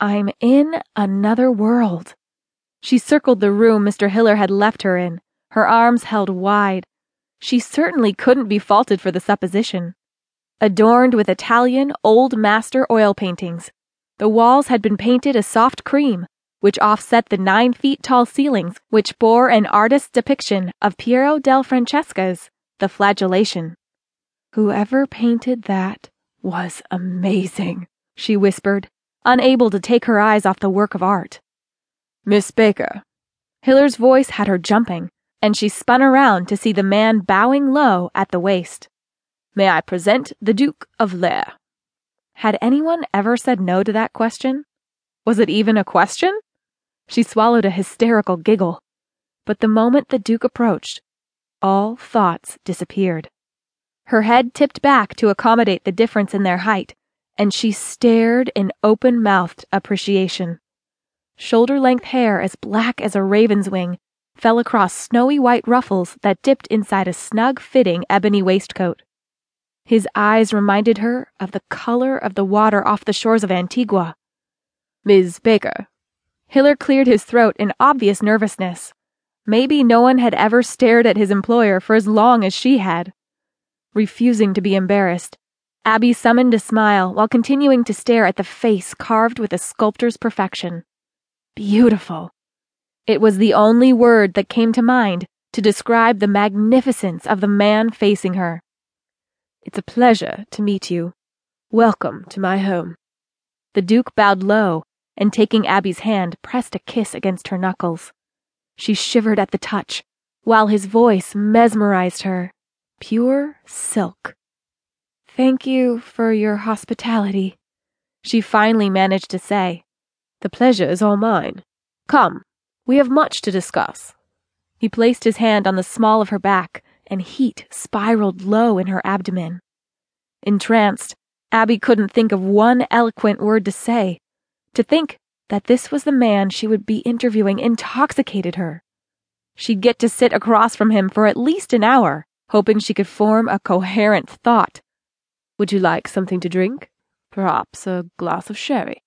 I'm in another world. She circled the room Mr. Hiller had left her in, her arms held wide. She certainly couldn't be faulted for the supposition. Adorned with Italian old master oil paintings, the walls had been painted a soft cream, which offset the nine feet tall ceilings which bore an artist's depiction of Piero del Francesca's The Flagellation. Whoever painted that was amazing, she whispered, unable to take her eyes off the work of art. Miss Baker. Hiller's voice had her jumping, and she spun around to see the man bowing low at the waist. May I present the Duke of Lehr? Had anyone ever said no to that question? Was it even a question? She swallowed a hysterical giggle. But the moment the Duke approached, all thoughts disappeared. Her head tipped back to accommodate the difference in their height, and she stared in open mouthed appreciation. Shoulder length hair as black as a raven's wing fell across snowy white ruffles that dipped inside a snug fitting ebony waistcoat. His eyes reminded her of the color of the water off the shores of Antigua. Ms. Baker. Hiller cleared his throat in obvious nervousness. Maybe no one had ever stared at his employer for as long as she had. Refusing to be embarrassed, Abby summoned a smile while continuing to stare at the face carved with a sculptor's perfection. Beautiful. It was the only word that came to mind to describe the magnificence of the man facing her. It's a pleasure to meet you. Welcome to my home. The Duke bowed low and taking Abby's hand pressed a kiss against her knuckles. She shivered at the touch, while his voice mesmerized her. Pure silk. Thank you for your hospitality, she finally managed to say. The pleasure is all mine. Come, we have much to discuss. He placed his hand on the small of her back, and heat spiraled low in her abdomen. Entranced, Abby couldn't think of one eloquent word to say. To think that this was the man she would be interviewing intoxicated her. She'd get to sit across from him for at least an hour, hoping she could form a coherent thought. Would you like something to drink? Perhaps a glass of sherry?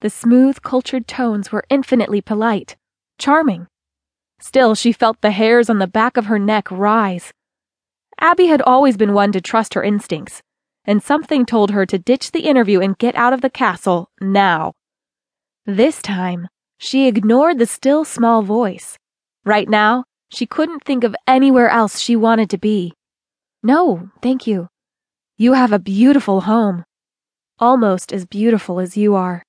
The smooth, cultured tones were infinitely polite charming. Still, she felt the hairs on the back of her neck rise. Abby had always been one to trust her instincts, and something told her to ditch the interview and get out of the castle now. This time, she ignored the still small voice. Right now, she couldn't think of anywhere else she wanted to be. No, thank you. You have a beautiful home. Almost as beautiful as you are.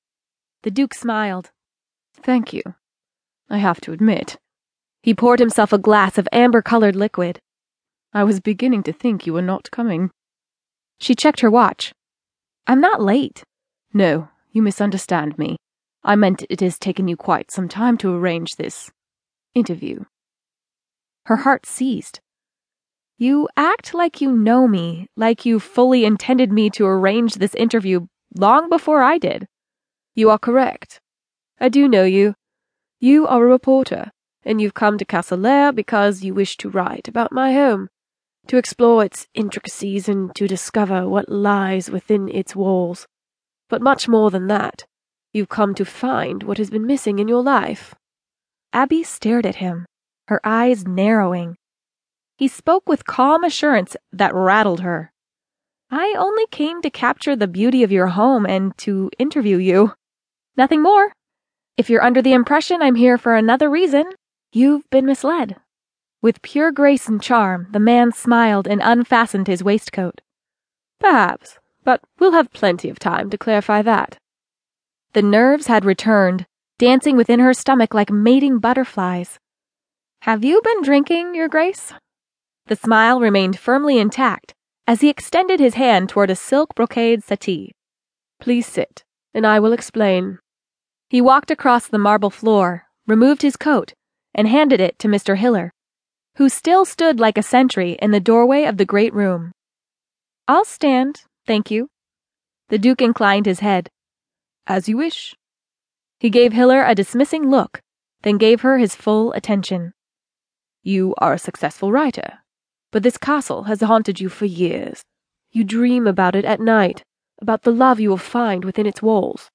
The Duke smiled. Thank you. I have to admit. He poured himself a glass of amber colored liquid. I was beginning to think you were not coming. She checked her watch. I'm not late. No, you misunderstand me. I meant it has taken you quite some time to arrange this interview. Her heart seized. You act like you know me, like you fully intended me to arrange this interview long before I did. You are correct. I do know you. You are a reporter, and you've come to Castle Lehr because you wish to write about my home, to explore its intricacies and to discover what lies within its walls. But much more than that, you've come to find what has been missing in your life. Abby stared at him, her eyes narrowing. He spoke with calm assurance that rattled her. I only came to capture the beauty of your home and to interview you. Nothing more. If you're under the impression I'm here for another reason, you've been misled. With pure grace and charm, the man smiled and unfastened his waistcoat. Perhaps, but we'll have plenty of time to clarify that. The nerves had returned, dancing within her stomach like mating butterflies. Have you been drinking, Your Grace? The smile remained firmly intact as he extended his hand toward a silk brocade settee. Please sit, and I will explain. He walked across the marble floor, removed his coat, and handed it to Mr. Hiller, who still stood like a sentry in the doorway of the great room. I'll stand, thank you. The Duke inclined his head. As you wish. He gave Hiller a dismissing look, then gave her his full attention. You are a successful writer, but this castle has haunted you for years. You dream about it at night, about the love you will find within its walls.